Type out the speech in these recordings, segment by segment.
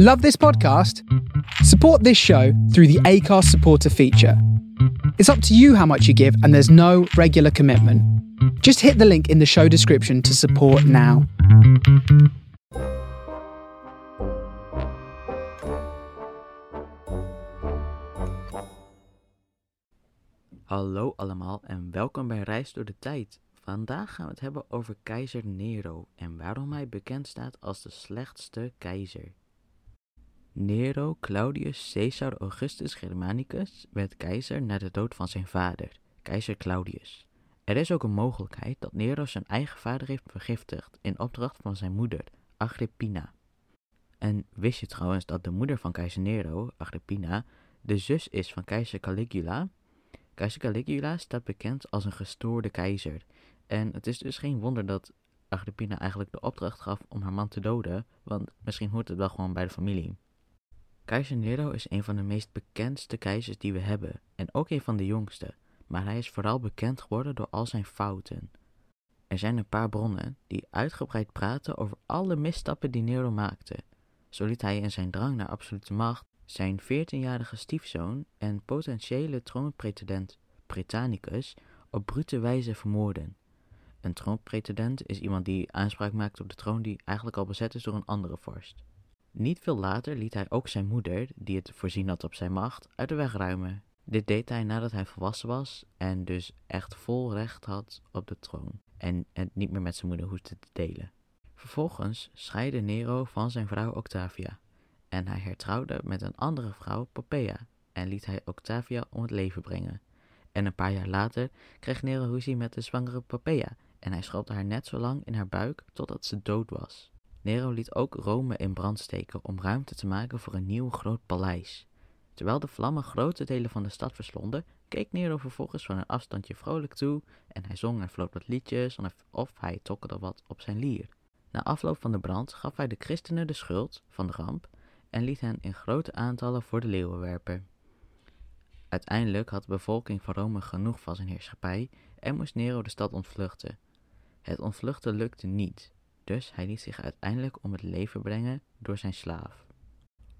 Love this podcast? Support this show through the ACARS supporter feature. It's up to you how much you give, and there's no regular commitment. Just hit the link in the show description to support now. Hallo allemaal en welkom bij Reis door de Tijd. Vandaag gaan we het hebben over keizer Nero en waarom hij bekend staat als de slechtste keizer. Nero Claudius Caesar Augustus Germanicus werd keizer na de dood van zijn vader, keizer Claudius. Er is ook een mogelijkheid dat Nero zijn eigen vader heeft vergiftigd in opdracht van zijn moeder, Agrippina. En wist je trouwens dat de moeder van keizer Nero, Agrippina, de zus is van keizer Caligula? Keizer Caligula staat bekend als een gestoorde keizer. En het is dus geen wonder dat Agrippina eigenlijk de opdracht gaf om haar man te doden, want misschien hoort het wel gewoon bij de familie. Keizer Nero is een van de meest bekendste keizers die we hebben en ook een van de jongste, maar hij is vooral bekend geworden door al zijn fouten. Er zijn een paar bronnen die uitgebreid praten over alle misstappen die Nero maakte. Zo liet hij in zijn drang naar absolute macht zijn 14-jarige stiefzoon en potentiële troonpretendent Britannicus op brute wijze vermoorden. Een troonpretendent is iemand die aanspraak maakt op de troon die eigenlijk al bezet is door een andere vorst. Niet veel later liet hij ook zijn moeder, die het voorzien had op zijn macht, uit de weg ruimen. Dit deed hij nadat hij volwassen was en dus echt vol recht had op de troon en het niet meer met zijn moeder hoefde te delen. Vervolgens scheidde Nero van zijn vrouw Octavia en hij hertrouwde met een andere vrouw, Poppaea, en liet hij Octavia om het leven brengen. En een paar jaar later kreeg Nero ruzie met de zwangere Poppaea en hij schopte haar net zo lang in haar buik totdat ze dood was. Nero liet ook Rome in brand steken om ruimte te maken voor een nieuw groot paleis. Terwijl de vlammen grote delen van de stad verslonden, keek Nero vervolgens van een afstandje vrolijk toe en hij zong en floot wat liedjes of hij tokkelde wat op zijn lier. Na afloop van de brand gaf hij de christenen de schuld van de ramp en liet hen in grote aantallen voor de leeuwen werpen. Uiteindelijk had de bevolking van Rome genoeg van zijn heerschappij en moest Nero de stad ontvluchten. Het ontvluchten lukte niet, dus hij liet zich uiteindelijk om het leven brengen door zijn slaaf.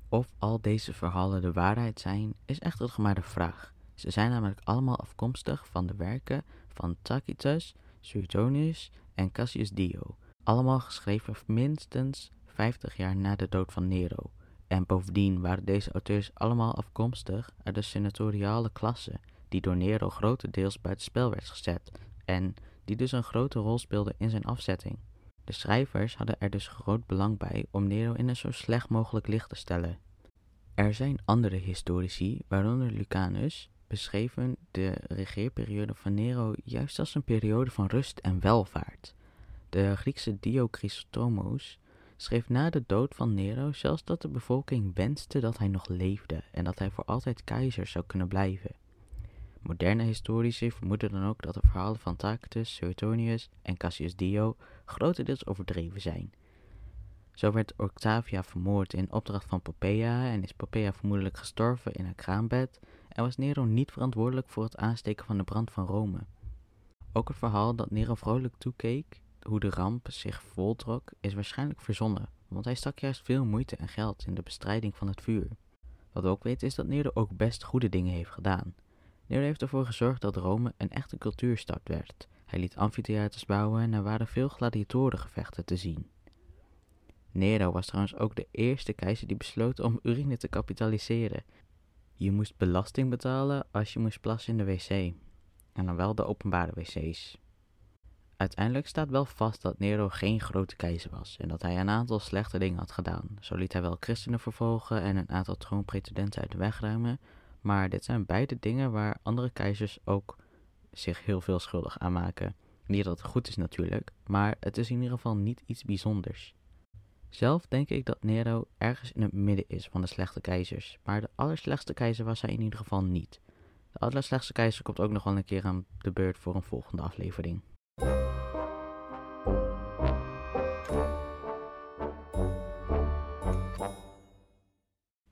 Of al deze verhalen de waarheid zijn, is echt nog maar de vraag. Ze zijn namelijk allemaal afkomstig van de werken van Tacitus, Suetonius en Cassius Dio, allemaal geschreven minstens 50 jaar na de dood van Nero. En bovendien waren deze auteurs allemaal afkomstig uit de senatoriale klasse, die door Nero grotendeels buitenspel werd gezet en die dus een grote rol speelde in zijn afzetting. De schrijvers hadden er dus groot belang bij om Nero in een zo slecht mogelijk licht te stellen. Er zijn andere historici, waaronder Lucanus, beschreven de regeerperiode van Nero juist als een periode van rust en welvaart. De Griekse Diochrysostomos schreef na de dood van Nero zelfs dat de bevolking wenste dat hij nog leefde en dat hij voor altijd keizer zou kunnen blijven. Moderne historici vermoeden dan ook dat de verhalen van Tacitus, Suetonius en Cassius Dio grotendeels overdreven zijn. Zo werd Octavia vermoord in opdracht van Poppaea en is Poppaea vermoedelijk gestorven in haar kraambed en was Nero niet verantwoordelijk voor het aansteken van de brand van Rome. Ook het verhaal dat Nero vrolijk toekeek hoe de ramp zich voltrok is waarschijnlijk verzonnen, want hij stak juist veel moeite en geld in de bestrijding van het vuur. Wat we ook weten is dat Nero ook best goede dingen heeft gedaan. Nero heeft ervoor gezorgd dat Rome een echte cultuurstad werd. Hij liet amfitheaters bouwen en er waren veel gladiatorengevechten te zien. Nero was trouwens ook de eerste keizer die besloot om urine te kapitaliseren. Je moest belasting betalen als je moest plassen in de wc. En dan wel de openbare wc's. Uiteindelijk staat wel vast dat Nero geen grote keizer was en dat hij een aantal slechte dingen had gedaan. Zo liet hij wel christenen vervolgen en een aantal troonpretendenten uit de weg ruimen, maar dit zijn beide dingen waar andere keizers ook zich heel veel schuldig aan maken. Niet dat het goed is natuurlijk, maar het is in ieder geval niet iets bijzonders. Zelf denk ik dat Nero ergens in het midden is van de slechte keizers, maar de allerslechtste keizer was hij in ieder geval niet. De allerslechtste keizer komt ook nog wel een keer aan de beurt voor een volgende aflevering.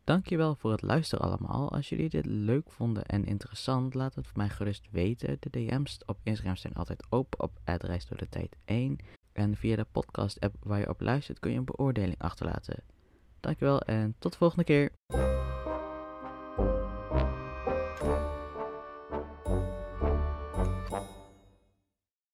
Dankjewel voor het luisteren allemaal. Als jullie dit leuk vonden en interessant, laat het voor mij gerust weten. De DM's op Instagram zijn altijd open op adres door de tijd 1. En via de podcast app waar je op luistert kun je een beoordeling achterlaten. Dankjewel en tot de volgende keer.